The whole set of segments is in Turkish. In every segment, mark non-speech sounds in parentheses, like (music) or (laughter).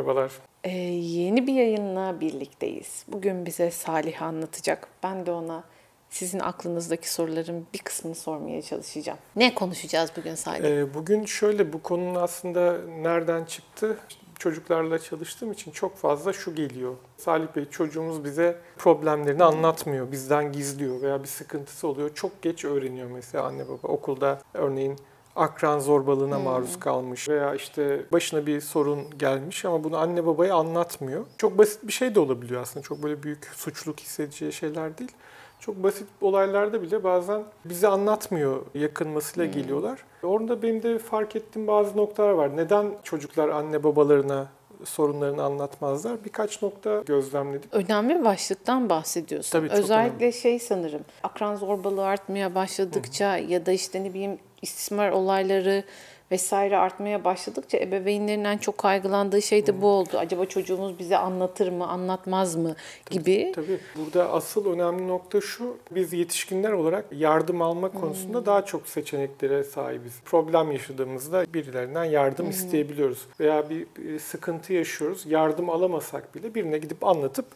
Merhabalar. Ee, yeni bir yayınla birlikteyiz. Bugün bize Salih anlatacak. Ben de ona sizin aklınızdaki soruların bir kısmını sormaya çalışacağım. Ne konuşacağız bugün Salih? Ee, bugün şöyle bu konunun aslında nereden çıktı? Çocuklarla çalıştığım için çok fazla şu geliyor. Salih Bey çocuğumuz bize problemlerini anlatmıyor, bizden gizliyor veya bir sıkıntısı oluyor. Çok geç öğreniyor mesela anne baba. Okulda örneğin akran zorbalığına hmm. maruz kalmış veya işte başına bir sorun gelmiş ama bunu anne babaya anlatmıyor. Çok basit bir şey de olabiliyor aslında. Çok böyle büyük suçluluk hissedeceği şeyler değil. Çok basit olaylarda bile bazen bize anlatmıyor yakınmasıyla hmm. geliyorlar. Orada benim de fark ettiğim bazı noktalar var. Neden çocuklar anne babalarına sorunlarını anlatmazlar. Birkaç nokta gözlemledik. Önemli bir başlıktan bahsediyorsun. Tabii, Özellikle önemli. şey sanırım akran zorbalığı artmaya başladıkça Hı. ya da işte ne bileyim istismar olayları vesaire artmaya başladıkça ebeveynlerin en çok kaygılandığı şey de bu oldu. Acaba çocuğumuz bize anlatır mı, anlatmaz mı gibi. Tabii. Burada asıl önemli nokta şu. Biz yetişkinler olarak yardım alma konusunda hmm. daha çok seçeneklere sahibiz. Problem yaşadığımızda birilerinden yardım hmm. isteyebiliyoruz. Veya bir sıkıntı yaşıyoruz. Yardım alamasak bile birine gidip anlatıp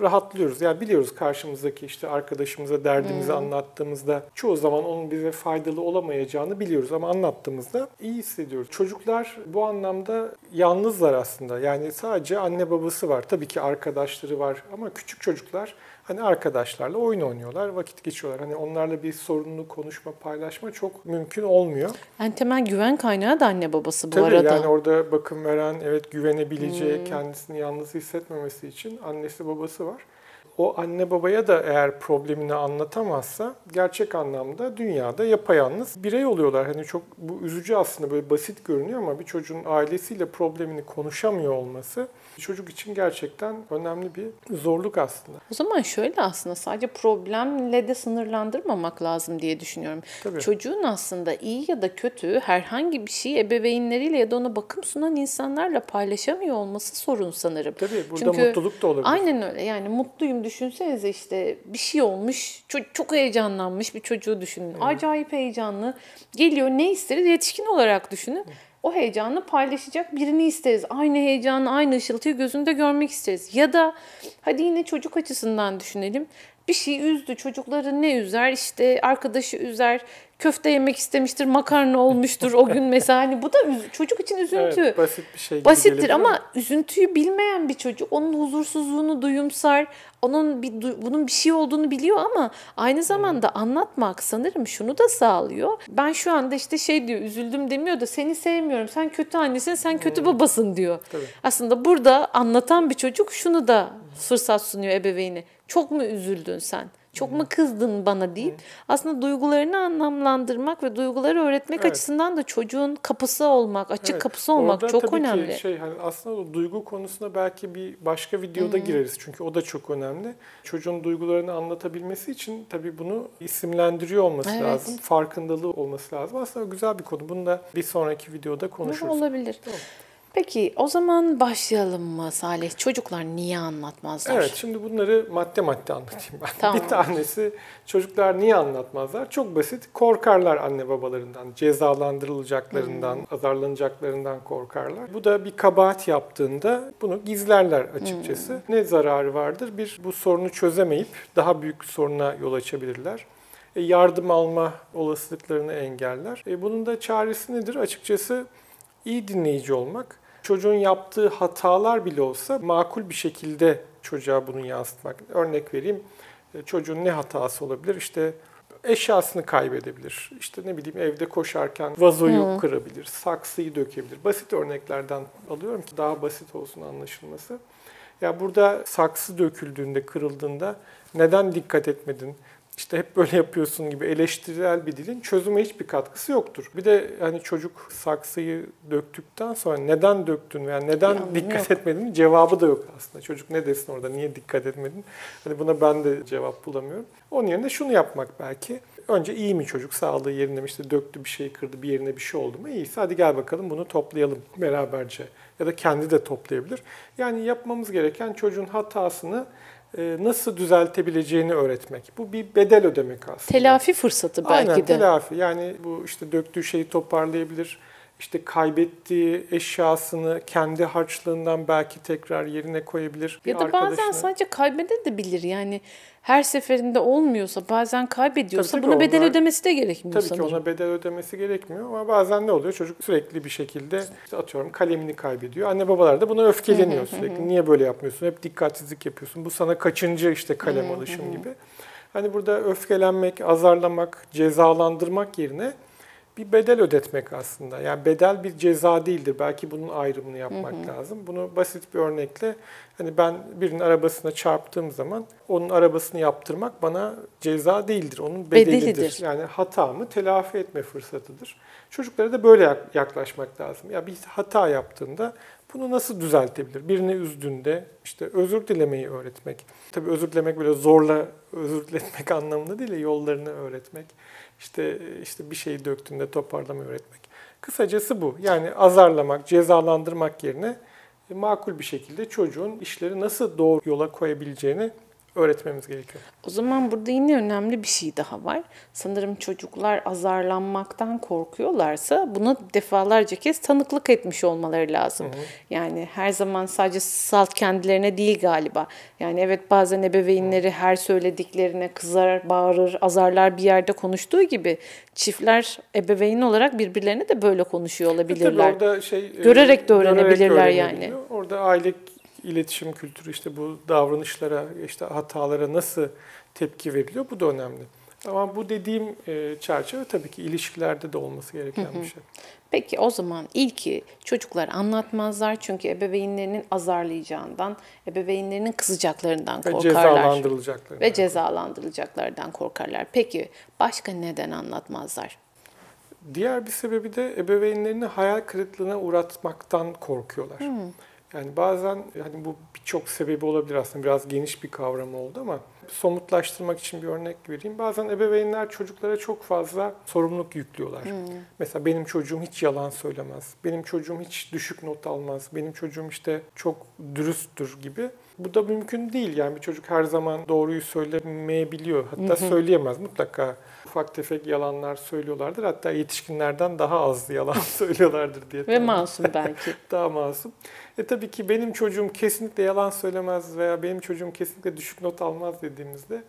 rahatlıyoruz. Yani biliyoruz karşımızdaki işte arkadaşımıza derdimizi hmm. anlattığımızda çoğu zaman onun bize faydalı olamayacağını biliyoruz ama anlattığımızda iyi hissediyoruz. Çocuklar bu anlamda yalnızlar aslında. Yani sadece anne babası var. Tabii ki arkadaşları var ama küçük çocuklar hani arkadaşlarla oyun oynuyorlar, vakit geçiyorlar. Hani onlarla bir sorununu konuşma, paylaşma çok mümkün olmuyor. Yani temel güven kaynağı da anne babası bu Tabii, arada. yani orada bakım veren, evet güvenebileceği, hmm. kendisini yalnız hissetmemesi için annesi babası var o anne babaya da eğer problemini anlatamazsa gerçek anlamda dünyada yapayalnız birey oluyorlar. Hani çok bu üzücü aslında böyle basit görünüyor ama bir çocuğun ailesiyle problemini konuşamıyor olması çocuk için gerçekten önemli bir zorluk aslında. O zaman şöyle aslında sadece problemle de sınırlandırmamak lazım diye düşünüyorum. Tabii. Çocuğun aslında iyi ya da kötü herhangi bir şeyi ebeveynleriyle ya da ona bakım sunan insanlarla paylaşamıyor olması sorun sanırım. Tabii burada Çünkü, mutluluk da olabilir. Aynen öyle yani mutluyum düşünsenize işte bir şey olmuş çok, çok heyecanlanmış bir çocuğu düşünün. Evet. Acayip heyecanlı geliyor ne isteriz yetişkin olarak düşünün. O heyecanı paylaşacak birini isteriz. Aynı heyecanı, aynı ışıltıyı gözünde görmek isteriz. Ya da hadi yine çocuk açısından düşünelim. Bir şey üzdü. Çocukları ne üzer? İşte arkadaşı üzer köfte yemek istemiştir, makarna olmuştur o gün mesela. Hani bu da çocuk için üzüntü. Evet, basit bir şey Basittir ama mi? üzüntüyü bilmeyen bir çocuk onun huzursuzluğunu duyumsar. Onun bir bunun bir şey olduğunu biliyor ama aynı zamanda hmm. anlatmak sanırım şunu da sağlıyor. Ben şu anda işte şey diyor, üzüldüm demiyor da seni sevmiyorum. Sen kötü annesin, sen kötü babasın diyor. Tabii. Aslında burada anlatan bir çocuk şunu da fırsat sunuyor ebeveyni. Çok mu üzüldün sen? Çok mu kızdın bana deyip aslında duygularını anlamlandırmak ve duyguları öğretmek evet. açısından da çocuğun kapısı olmak, açık evet. kapısı olmak Orada çok tabii önemli. Ki şey hani aslında o duygu konusunda belki bir başka videoda hmm. gireriz çünkü o da çok önemli. Çocuğun duygularını anlatabilmesi için tabii bunu isimlendiriyor olması evet. lazım, farkındalığı olması lazım. Aslında güzel bir konu. Bunu da bir sonraki videoda konuşuruz. Olabilir. Tamam. Peki o zaman başlayalım mı Salih? Çocuklar niye anlatmazlar? Evet şimdi bunları madde madde anlatayım ben. Tamam. Bir tanesi çocuklar niye anlatmazlar? Çok basit. Korkarlar anne babalarından, cezalandırılacaklarından, hmm. azarlanacaklarından korkarlar. Bu da bir kabahat yaptığında bunu gizlerler açıkçası. Hmm. Ne zararı vardır? Bir bu sorunu çözemeyip daha büyük soruna yol açabilirler e, yardım alma olasılıklarını engeller. E, bunun da çaresi nedir? Açıkçası iyi dinleyici olmak, çocuğun yaptığı hatalar bile olsa makul bir şekilde çocuğa bunu yansıtmak. Örnek vereyim, e, çocuğun ne hatası olabilir? İşte eşyasını kaybedebilir. İşte ne bileyim evde koşarken vazoyu hmm. kırabilir, saksıyı dökebilir. Basit örneklerden alıyorum ki daha basit olsun anlaşılması. Ya burada saksı döküldüğünde, kırıldığında neden dikkat etmedin? İşte hep böyle yapıyorsun gibi eleştirel bir dilin çözüme hiçbir katkısı yoktur. Bir de hani çocuk saksıyı döktükten sonra neden döktün veya neden ya, dikkat yok. etmedin cevabı da yok aslında. Çocuk ne desin orada niye dikkat etmedin? Hani buna ben de cevap bulamıyorum. Onun yerine şunu yapmak belki. Önce iyi mi çocuk sağlığı yerinde mi işte döktü bir şey kırdı bir yerine bir şey oldu mu? İyiyse hadi gel bakalım bunu toplayalım beraberce. Ya da kendi de toplayabilir. Yani yapmamız gereken çocuğun hatasını nasıl düzeltebileceğini öğretmek. Bu bir bedel ödemek aslında. Telafi fırsatı belki Aynen, de. telafi. Yani bu işte döktüğü şeyi toparlayabilir işte kaybettiği eşyasını kendi harçlığından belki tekrar yerine koyabilir. Bir Ya da bazen arkadaşına- sadece kaybedebilir yani her seferinde olmuyorsa bazen kaybediyorsa Tabii, tabii buna bedel ödemesi de gerekmiyor Tabii sanırım. ki ona bedel ödemesi gerekmiyor ama bazen ne oluyor? Çocuk sürekli bir şekilde işte atıyorum kalemini kaybediyor. Anne babalar da buna öfkeleniyor sürekli. Niye böyle yapmıyorsun? Hep dikkatsizlik yapıyorsun. Bu sana kaçıncı işte kalem alışım gibi. Hani burada öfkelenmek, azarlamak, cezalandırmak yerine bir bedel ödetmek aslında. Yani bedel bir ceza değildir. Belki bunun ayrımını yapmak lazım. Bunu basit bir örnekle hani ben birinin arabasına çarptığım zaman onun arabasını yaptırmak bana ceza değildir. Onun bedelidir. Bedelidir. Yani hatamı telafi etme fırsatıdır. Çocuklara da böyle yak- yaklaşmak lazım. Ya bir hata yaptığında bunu nasıl düzeltebilir? Birini üzdüğünde işte özür dilemeyi öğretmek. Tabii özür dilemek böyle zorla özür diletmek (laughs) anlamında değil de yollarını öğretmek. İşte işte bir şeyi döktüğünde toparlamayı öğretmek. Kısacası bu. Yani azarlamak, cezalandırmak yerine makul bir şekilde çocuğun işleri nasıl doğru yola koyabileceğini öğretmemiz gerekiyor. O zaman burada yine önemli bir şey daha var. Sanırım çocuklar azarlanmaktan korkuyorlarsa buna defalarca kez tanıklık etmiş olmaları lazım. Yani her zaman sadece salt kendilerine değil galiba. Yani evet bazen ebeveynleri her söylediklerine kızar, bağırır, azarlar bir yerde konuştuğu gibi çiftler ebeveyn olarak birbirlerine de böyle konuşuyor Tabii olabilirler. orada şey e, Görerek de öğrenebilirler görerek yani. Orada aile iletişim kültürü işte bu davranışlara, işte hatalara nasıl tepki veriliyor bu da önemli. Ama bu dediğim e, çerçeve tabii ki ilişkilerde de olması gereken bir şey. Peki o zaman ilki çocuklar anlatmazlar çünkü ebeveynlerinin azarlayacağından, ebeveynlerinin kızacaklarından Ve korkarlar. cezalandırılacaklar. Ve cezalandırılacaklardan korkarlar. Peki başka neden anlatmazlar? Diğer bir sebebi de ebeveynlerini hayal kırıklığına uğratmaktan korkuyorlar. Yani bazen hani bu birçok sebebi olabilir aslında biraz geniş bir kavram oldu ama somutlaştırmak için bir örnek vereyim. Bazen ebeveynler çocuklara çok fazla sorumluluk yüklüyorlar. Mesela benim çocuğum hiç yalan söylemez. Benim çocuğum hiç düşük not almaz. Benim çocuğum işte çok dürüsttür gibi. Bu da mümkün değil. Yani bir çocuk her zaman doğruyu söylemeyebiliyor. Hatta söyleyemez mutlaka. Ufak tefek yalanlar söylüyorlardır. Hatta yetişkinlerden daha az (laughs) yalan söylüyorlardır diye. Ve masum belki. (laughs) daha masum. E tabii ki benim çocuğum kesinlikle yalan söylemez veya benim çocuğum kesinlikle düşük not almaz dediğimizde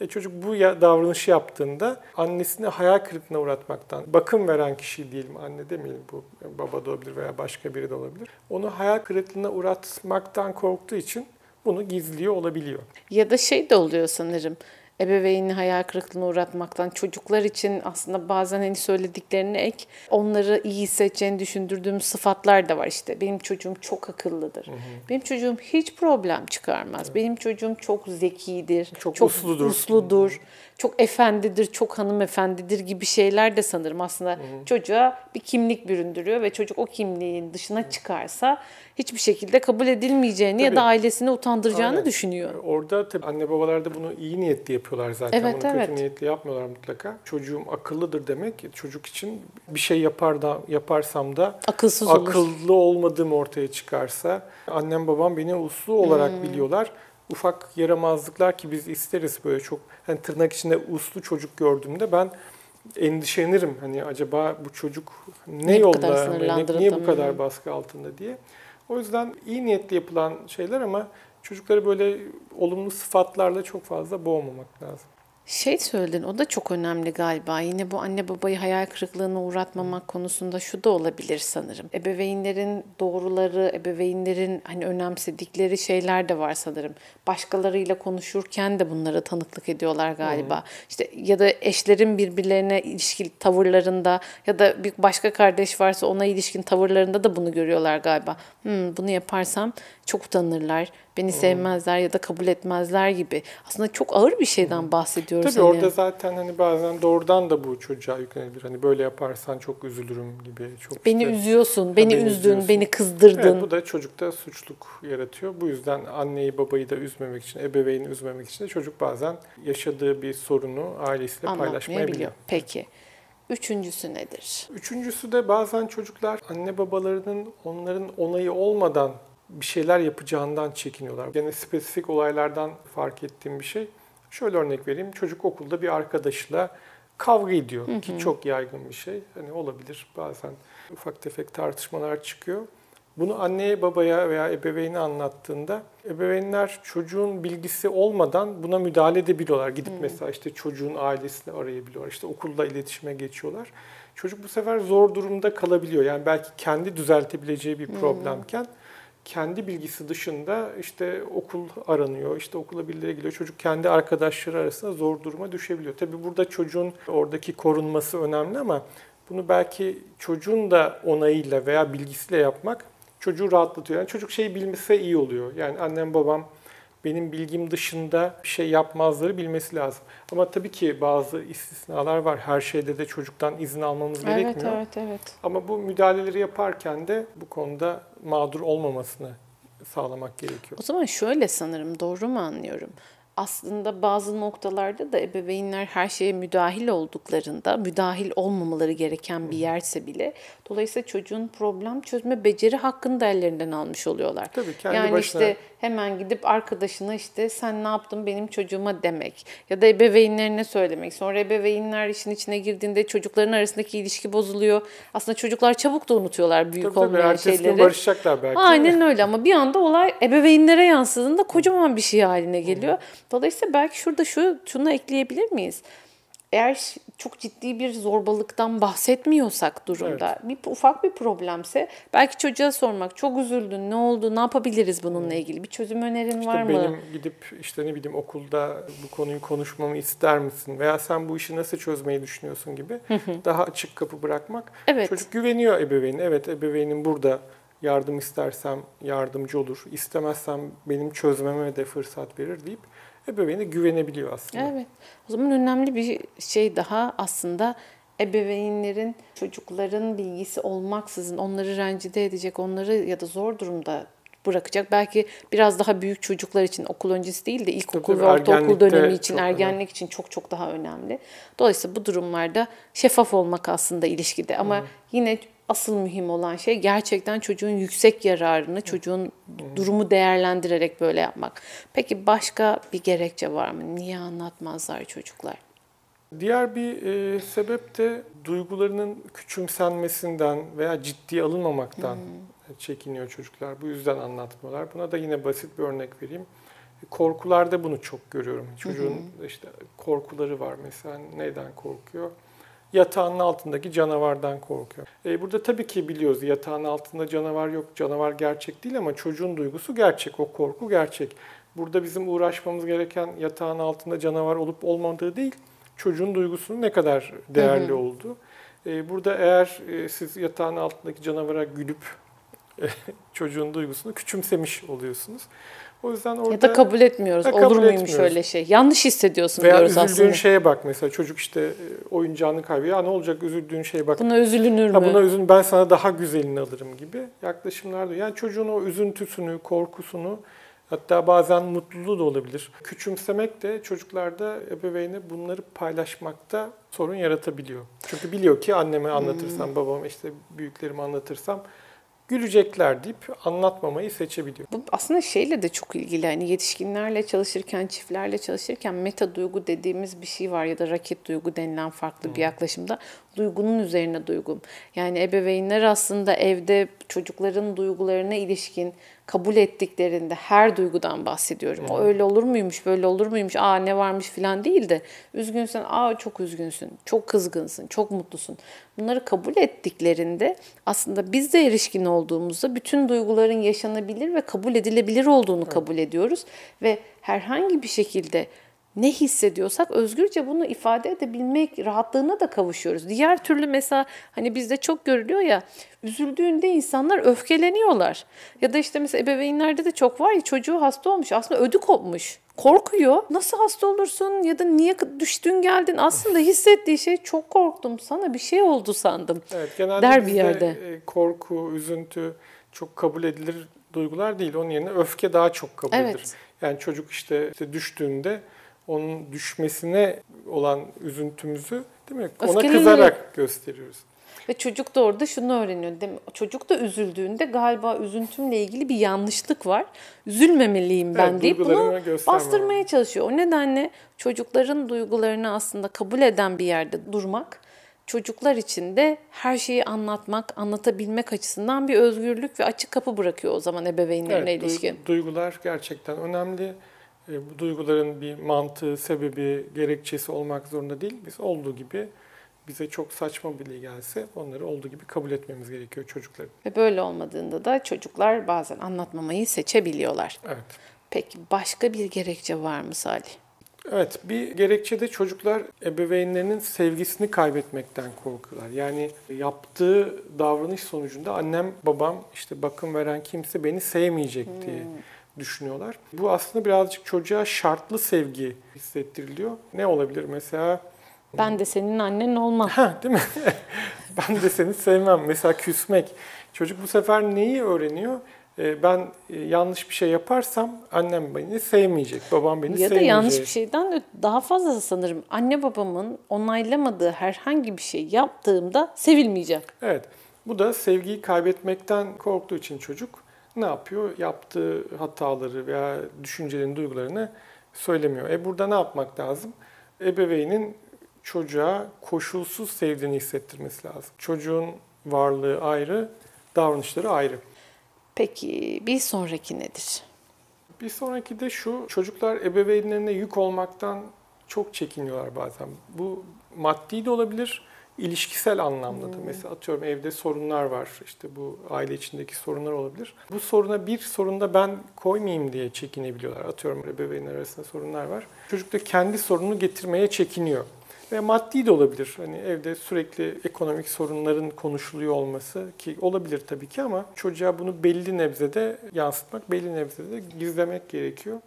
e çocuk bu davranışı yaptığında annesini hayal kırıklığına uğratmaktan, bakım veren kişi diyelim, anne demeyelim bu baba da olabilir veya başka biri de olabilir. Onu hayal kırıklığına uğratmaktan korktuğu için bunu gizliyor olabiliyor. Ya da şey de oluyor sanırım. Ebeveyni hayal kırıklığına uğratmaktan çocuklar için aslında bazen hani söylediklerine ek onları iyi hissedeceğini düşündürdüğüm sıfatlar da var işte. Benim çocuğum çok akıllıdır. Benim çocuğum hiç problem çıkarmaz. Benim çocuğum çok zekidir. Çok usludur. usludur, Çok efendidir, çok hanımefendidir gibi şeyler de sanırım aslında çocuğa bir kimlik büründürüyor ve çocuk o kimliğin dışına çıkarsa hiçbir şekilde kabul edilmeyeceğini ya Tabii. da ailesini utandıracağını Aynen. düşünüyor. Orada tabii anne babalar da bunu iyi niyetli yapıyorlar zaten. Evet, bunu evet. kötü niyetli yapmıyorlar mutlaka. Çocuğum akıllıdır demek çocuk için bir şey yapar da yaparsam da Akılsız olur. akıllı olmadığım ortaya çıkarsa annem babam beni uslu olarak Hmm. biliyorlar. Ufak yaramazlıklar ki biz isteriz böyle çok hani tırnak içinde uslu çocuk gördüğümde ben endişelenirim. Hani acaba bu çocuk ne, Ne yolda, ne- niye bu kadar baskı altında diye. O yüzden iyi niyetli yapılan şeyler ama çocukları böyle olumlu sıfatlarla çok fazla boğmamak lazım. Şey söyledin o da çok önemli galiba. Yine bu anne babayı hayal kırıklığına uğratmamak konusunda şu da olabilir sanırım. Ebeveynlerin doğruları, ebeveynlerin hani önemsedikleri şeyler de var sanırım. Başkalarıyla konuşurken de bunlara tanıklık ediyorlar galiba. İşte ya da eşlerin birbirlerine ilişkin tavırlarında ya da bir başka kardeş varsa ona ilişkin tavırlarında da bunu görüyorlar galiba. Hmm, bunu yaparsam çok utanırlar, beni sevmezler ya da kabul etmezler gibi. Aslında çok ağır bir şeyden bahsediyoruz. Tabii hani. orada zaten hani bazen doğrudan da bu çocuğa yüklenebilir. Hani böyle yaparsan çok üzülürüm gibi. Çok Beni işte- üzüyorsun, beni, üzdün, üzüyorsun. beni kızdırdın. Evet, bu da çocukta suçluk yaratıyor. Bu yüzden anneyi babayı da üzmemek için, ebeveyni üzmemek için de çocuk bazen yaşadığı bir sorunu ailesiyle paylaşmayabiliyor. Peki. Üçüncüsü nedir? Üçüncüsü de bazen çocuklar anne babalarının onların onayı olmadan bir şeyler yapacağından çekiniyorlar. Gene spesifik olaylardan fark ettiğim bir şey. Şöyle örnek vereyim. Çocuk okulda bir arkadaşla kavga ediyor ki çok yaygın bir şey. Hani olabilir bazen ufak tefek tartışmalar çıkıyor. Bunu anneye, babaya veya ebeveyne anlattığında ebeveynler çocuğun bilgisi olmadan buna müdahale edebiliyorlar. Gidip mesela işte çocuğun ailesini arayabiliyorlar. İşte okulla iletişime geçiyorlar. Çocuk bu sefer zor durumda kalabiliyor. Yani belki kendi düzeltebileceği bir problemken kendi bilgisi dışında işte okul aranıyor, işte okula birileri gidiyor. Çocuk kendi arkadaşları arasında zor duruma düşebiliyor. Tabii burada çocuğun oradaki korunması önemli ama bunu belki çocuğun da onayıyla veya bilgisiyle yapmak çocuğu rahatlatıyor. Yani çocuk şeyi bilmese iyi oluyor. Yani annem babam benim bilgim dışında bir şey yapmazları bilmesi lazım. Ama tabii ki bazı istisnalar var. Her şeyde de çocuktan izin almamız Evet, gerekmiyor. evet, evet. Ama bu müdahaleleri yaparken de bu konuda mağdur olmamasını sağlamak gerekiyor. O zaman şöyle sanırım doğru mu anlıyorum? Aslında bazı noktalarda da ebeveynler her şeye müdahil olduklarında, müdahil olmamaları gereken bir yerse bile dolayısıyla çocuğun problem çözme beceri hakkını da ellerinden almış oluyorlar. Tabii, kendi yani başına- işte hemen gidip arkadaşına işte sen ne yaptın benim çocuğuma demek ya da ebeveynlerine söylemek. Sonra ebeveynler işin içine girdiğinde çocukların arasındaki ilişki bozuluyor. Aslında çocuklar çabuk da unutuyorlar büyük Tabii tabii olmayan gün şeyleri. barışacaklar belki. Aynen öyle ama bir anda olay ebeveynlere yansıdığında kocaman bir şey haline geliyor. Dolayısıyla belki şurada şu şunu ekleyebilir miyiz? Eğer çok ciddi bir zorbalıktan bahsetmiyorsak durumda, bir ufak bir problemse belki çocuğa sormak, çok üzüldün, ne oldu, ne yapabiliriz bununla ilgili? Bir çözüm önerin var İşte mı? benim gidip işte ne bileyim okulda bu konuyu konuşmamı ister misin? Veya sen bu işi nasıl çözmeyi düşünüyorsun gibi daha açık kapı bırakmak. Evet. Çocuk güveniyor ebeveynine. Evet ebeveynim burada yardım istersem yardımcı olur. İstemezsem benim çözmeme de fırsat verir deyip ebeveyne güvenebiliyor aslında. Evet. O zaman önemli bir şey daha aslında ebeveynlerin çocukların bilgisi olmaksızın onları rencide edecek, onları ya da zor durumda bırakacak. Belki biraz daha büyük çocuklar için okul öncesi değil de ilkokul ve ortaokul dönemi için, ergenlik için çok çok daha önemli. Dolayısıyla bu durumlarda şeffaf olmak aslında ilişkide ama yine asıl mühim olan şey gerçekten çocuğun yüksek yararını, çocuğun durumu değerlendirerek böyle yapmak. Peki başka bir gerekçe var mı? Niye anlatmazlar çocuklar? Diğer bir e, sebep de duygularının küçümsenmesinden veya ciddiye alınmamaktan çekiniyor çocuklar. Bu yüzden anlatmıyorlar. Buna da yine basit bir örnek vereyim. Korkularda bunu çok görüyorum. Çocuğun işte korkuları var mesela. Neyden korkuyor? Yatağının altındaki canavardan korkuyor. E, burada tabii ki biliyoruz yatağın altında canavar yok, canavar gerçek değil ama çocuğun duygusu gerçek, o korku gerçek. Burada bizim uğraşmamız gereken yatağın altında canavar olup olmadığı değil, çocuğun duygusunun ne kadar değerli olduğu. E, burada eğer e, siz yatağın altındaki canavara gülüp (laughs) çocuğun duygusunu küçümsemiş oluyorsunuz. O yüzden orada Ya da kabul etmiyoruz. Olur kabul muymuş etmiyoruz. öyle şey? Yanlış hissediyorsun veya diyoruz üzüldüğün aslında. şeye bak mesela çocuk işte e, oyuncağını kaybediyor. Ya ne olacak üzüldüğün şeye bak. Buna üzülünür mü? Ha buna üzün ben sana daha güzelini alırım gibi yaklaşımlar da. Yani çocuğun o üzüntüsünü, korkusunu hatta bazen mutluluğu da olabilir. Küçümsemek de çocuklarda ebeveyne bunları paylaşmakta sorun yaratabiliyor. Çünkü biliyor ki anneme anlatırsam, Hmm. babama işte büyüklerime anlatırsam gülecekler deyip anlatmamayı seçebiliyor. Bu aslında şeyle de çok ilgili. Hani yetişkinlerle çalışırken, çiftlerle çalışırken meta duygu dediğimiz bir şey var ya da raket duygu denilen farklı bir yaklaşımda. Duygunun üzerine duygum. Yani ebeveynler aslında evde çocukların duygularına ilişkin kabul ettiklerinde her duygudan bahsediyorum. O öyle olur muymuş, böyle olur muymuş, aa ne varmış falan değil de üzgünsün, aa çok üzgünsün, çok kızgınsın, çok mutlusun. Bunları kabul ettiklerinde aslında biz de erişkin olduğumuzda bütün duyguların yaşanabilir ve kabul edilebilir olduğunu kabul ediyoruz ve herhangi bir şekilde ne hissediyorsak özgürce bunu ifade edebilmek rahatlığına da kavuşuyoruz. Diğer türlü mesela hani bizde çok görülüyor ya üzüldüğünde insanlar öfkeleniyorlar. Ya da işte mesela ebeveynlerde de çok var ya çocuğu hasta olmuş aslında ödü kopmuş. Korkuyor. Nasıl hasta olursun ya da niye düştün geldin? Aslında hissettiği şey çok korktum. Sana bir şey oldu sandım. Evet, genelde Der bir yerde. e, korku, üzüntü çok kabul edilir duygular değil. Onun yerine öfke daha çok kabul Evet. edilir. Yani çocuk işte, işte düştüğünde onun düşmesine olan üzüntümüzü değil mi? Ona kızarak gösteriyoruz. Ve çocuk da orada şunu öğreniyor. Değil mi? Çocuk da üzüldüğünde galiba üzüntümle ilgili bir yanlışlık var. Üzülmemeliyim ben Evet, deyip bunu bastırmaya çalışıyor. O nedenle çocukların duygularını aslında kabul eden bir yerde durmak, çocuklar için de her şeyi anlatmak, anlatabilmek açısından bir özgürlük ve açık kapı bırakıyor o zaman ebeveynlerine Evet, ilişkin. duygular gerçekten önemli. E, bu duyguların bir mantığı, sebebi, gerekçesi olmak zorunda değil. Biz olduğu gibi bize çok saçma bile gelse onları olduğu gibi kabul etmemiz gerekiyor çocukların. Ve böyle olmadığında da çocuklar bazen anlatmamayı seçebiliyorlar. Evet. Peki başka bir gerekçe var mı Salih? Evet, bir gerekçe de çocuklar ebeveynlerinin sevgisini kaybetmekten korkuyorlar. Yani yaptığı davranış sonucunda annem, babam, işte bakım veren kimse beni sevmeyecek diye düşünüyorlar. Bu aslında birazcık çocuğa şartlı sevgi hissettiriliyor. Ne olabilir mesela? Ben de senin annen olmam. Ha, değil mi? (laughs) ben de seni sevmem. Mesela küsmek. Çocuk bu sefer neyi öğreniyor? Ee, Ben e, yanlış bir şey yaparsam annem beni sevmeyecek, babam beni Ya da sevmeyecek. yanlış bir şeyden de daha fazla sanırım anne babamın onaylamadığı herhangi bir şey yaptığımda sevilmeyeceğim. Evet. Bu da sevgiyi kaybetmekten korktuğu için çocuk ne yapıyor? Yaptığı hataları veya düşüncelerini, duygularını söylemiyor. E burada ne yapmak lazım? Ebeveynin çocuğa koşulsuz sevdiğini hissettirmesi lazım. Çocuğun varlığı ayrı, davranışları ayrı. Peki bir sonraki nedir? Bir sonraki de şu, çocuklar ebeveynlerine yük olmaktan çok çekiniyorlar bazen. Bu maddi de olabilir, ilişkisel anlamda da. Mesela atıyorum evde sorunlar var, işte bu aile içindeki sorunlar olabilir. Bu soruna bir sorunda ben koymayayım diye çekinebiliyorlar. Atıyorum ebeveynler arasında sorunlar var. Çocuk da kendi sorununu getirmeye çekiniyor. Ve maddi de olabilir. Hani evde sürekli ekonomik sorunların konuşuluyor olması ki olabilir tabii ki ama çocuğa bunu belli nebzede yansıtmak, belli nebzede gizlemek gerekiyor.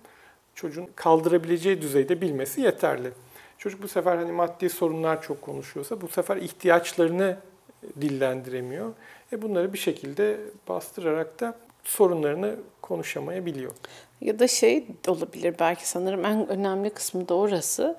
Çocuğun kaldırabileceği düzeyde bilmesi yeterli. Çocuk bu sefer hani maddi sorunlar çok konuşuyorsa bu sefer ihtiyaçlarını dillendiremiyor. E bunları bir şekilde bastırarak da sorunlarını konuşamayabiliyor. Ya da şey olabilir belki sanırım en önemli kısmı da orası.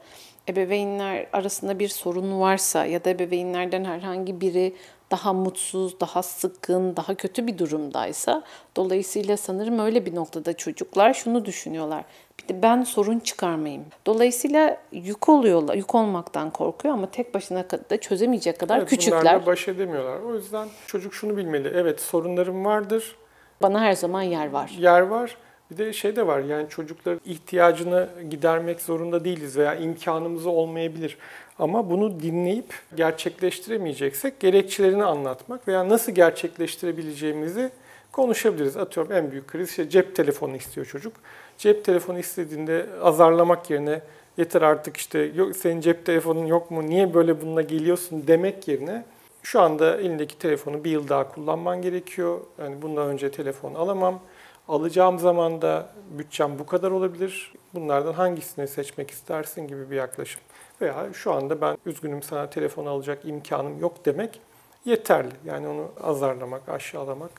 Ebeveynler arasında bir sorun varsa ya da ebeveynlerden herhangi biri daha mutsuz, daha sıkkın, daha kötü bir durumdaysa dolayısıyla sanırım öyle bir noktada çocuklar şunu düşünüyorlar. Ben sorun çıkarmayayım. Dolayısıyla yük oluyorlar, yük olmaktan korkuyor ama tek başına da çözemeyecek kadar Evet, küçükler. Bunlarla baş edemiyorlar. O yüzden çocuk şunu bilmeli. Evet sorunlarım vardır, Bana her zaman yer var. yer var. Bir de şey de var yani çocukların ihtiyacını gidermek zorunda değiliz veya imkanımız olmayabilir. Ama bunu dinleyip gerçekleştiremeyeceksek gerekçelerini anlatmak veya nasıl gerçekleştirebileceğimizi konuşabiliriz. Atıyorum en büyük kriz işte cep telefonu istiyor çocuk. Cep telefonu istediğinde azarlamak yerine yeter artık işte yok senin cep telefonun yok mu niye böyle bununla geliyorsun demek yerine şu anda elindeki telefonu bir yıl daha kullanman gerekiyor. Yani bundan önce telefon alamam. Alacağım zaman da bütçem bu kadar olabilir. Bunlardan hangisini seçmek istersin gibi bir yaklaşım. Veya şu anda ben üzgünüm sana telefon alacak imkanım yok demek yeterli. Yani onu azarlamak, aşağılamak.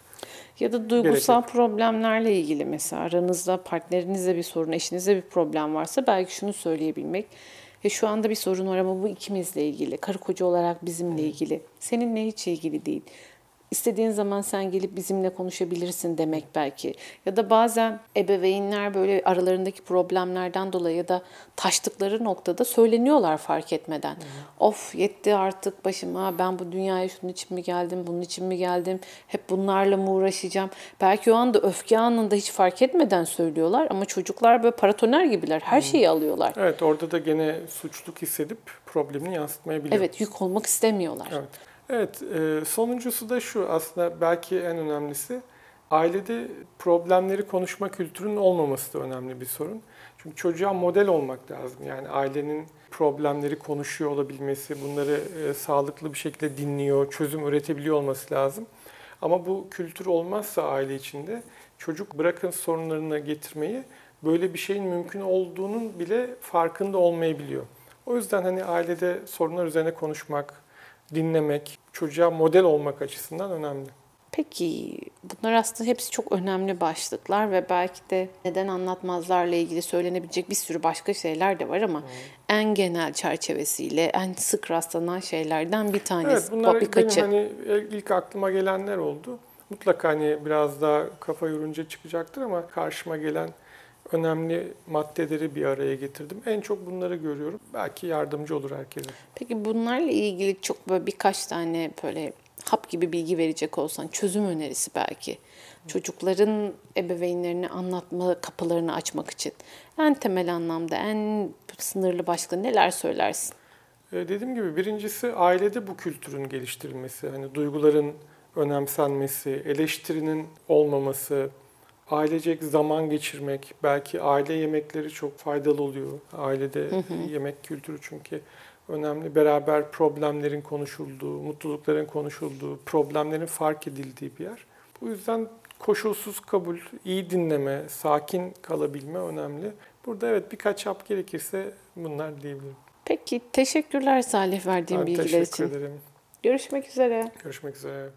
Ya da duygusal problemlerle ilgili mesela aranızda partnerinizle bir sorun, eşinizle bir problem varsa belki şunu söyleyebilmek. Ya şu anda bir sorun var ama bu ikimizle ilgili. Karı koca olarak bizimle ilgili. Seninle hiç ilgili değil. İstediğin zaman sen gelip bizimle konuşabilirsin demek belki. Ya da bazen ebeveynler böyle aralarındaki problemlerden dolayı ya da taştıkları noktada söyleniyorlar fark etmeden. Of yetti artık başıma ben bu dünyaya şunun için mi geldim, bunun için mi geldim, hep bunlarla mı uğraşacağım. Belki o anda öfke anında hiç fark etmeden söylüyorlar ama çocuklar böyle paratoner gibiler her şeyi alıyorlar. Evet orada da gene suçluluk hissedip problemini yansıtmayabiliyor. Evet yük olmak istemiyorlar. Evet. Evet, e, sonuncusu da şu aslında belki en önemlisi. Ailede problemleri konuşma kültürünün olmaması da önemli bir sorun. Çünkü çocuğa model olmak lazım. Yani ailenin problemleri konuşuyor olabilmesi, bunları e, sağlıklı bir şekilde dinliyor, çözüm üretebiliyor olması lazım. Ama bu kültür olmazsa aile içinde çocuk bırakın sorunlarını getirmeyi böyle bir şeyin mümkün olduğunun bile farkında olmayabiliyor. O yüzden hani ailede sorunlar üzerine konuşmak, dinlemek, çocuğa model olmak açısından önemli. Peki bunlar aslında hepsi çok önemli başlıklar ve belki de neden anlatmazlarla ilgili söylenebilecek bir sürü başka şeyler de var ama en genel çerçevesiyle en sık rastlanan şeylerden bir tanesi. Evet bunlar birkaçı. benim hani ilk aklıma gelenler oldu. Mutlaka hani biraz daha kafa yorunca çıkacaktır ama karşıma gelen önemli maddeleri bir araya getirdim. En çok bunları görüyorum. Belki yardımcı olur herkese. Peki bunlarla ilgili çok böyle birkaç tane böyle hap gibi bilgi verecek olsan çözüm önerisi belki. Çocukların ebeveynlerini anlatma kapılarını açmak için en temel anlamda en sınırlı başlıkta neler söylersin? Ee, dediğim gibi birincisi ailede bu kültürün geliştirilmesi. Hani duyguların önemsenmesi, eleştirinin olmaması, ailecek zaman geçirmek, belki aile yemekleri çok faydalı oluyor. Ailede yemek kültürü çünkü önemli. Beraber problemlerin konuşulduğu, mutlulukların konuşulduğu, problemlerin fark edildiği bir yer. Bu yüzden koşulsuz kabul, iyi dinleme, sakin kalabilme önemli. Burada evet birkaç hap gerekirse bunlar diyebilirim. Peki teşekkürler Salih verdiğin Ben bilgiler teşekkür için. ederim. Görüşmek üzere. Görüşmek üzere.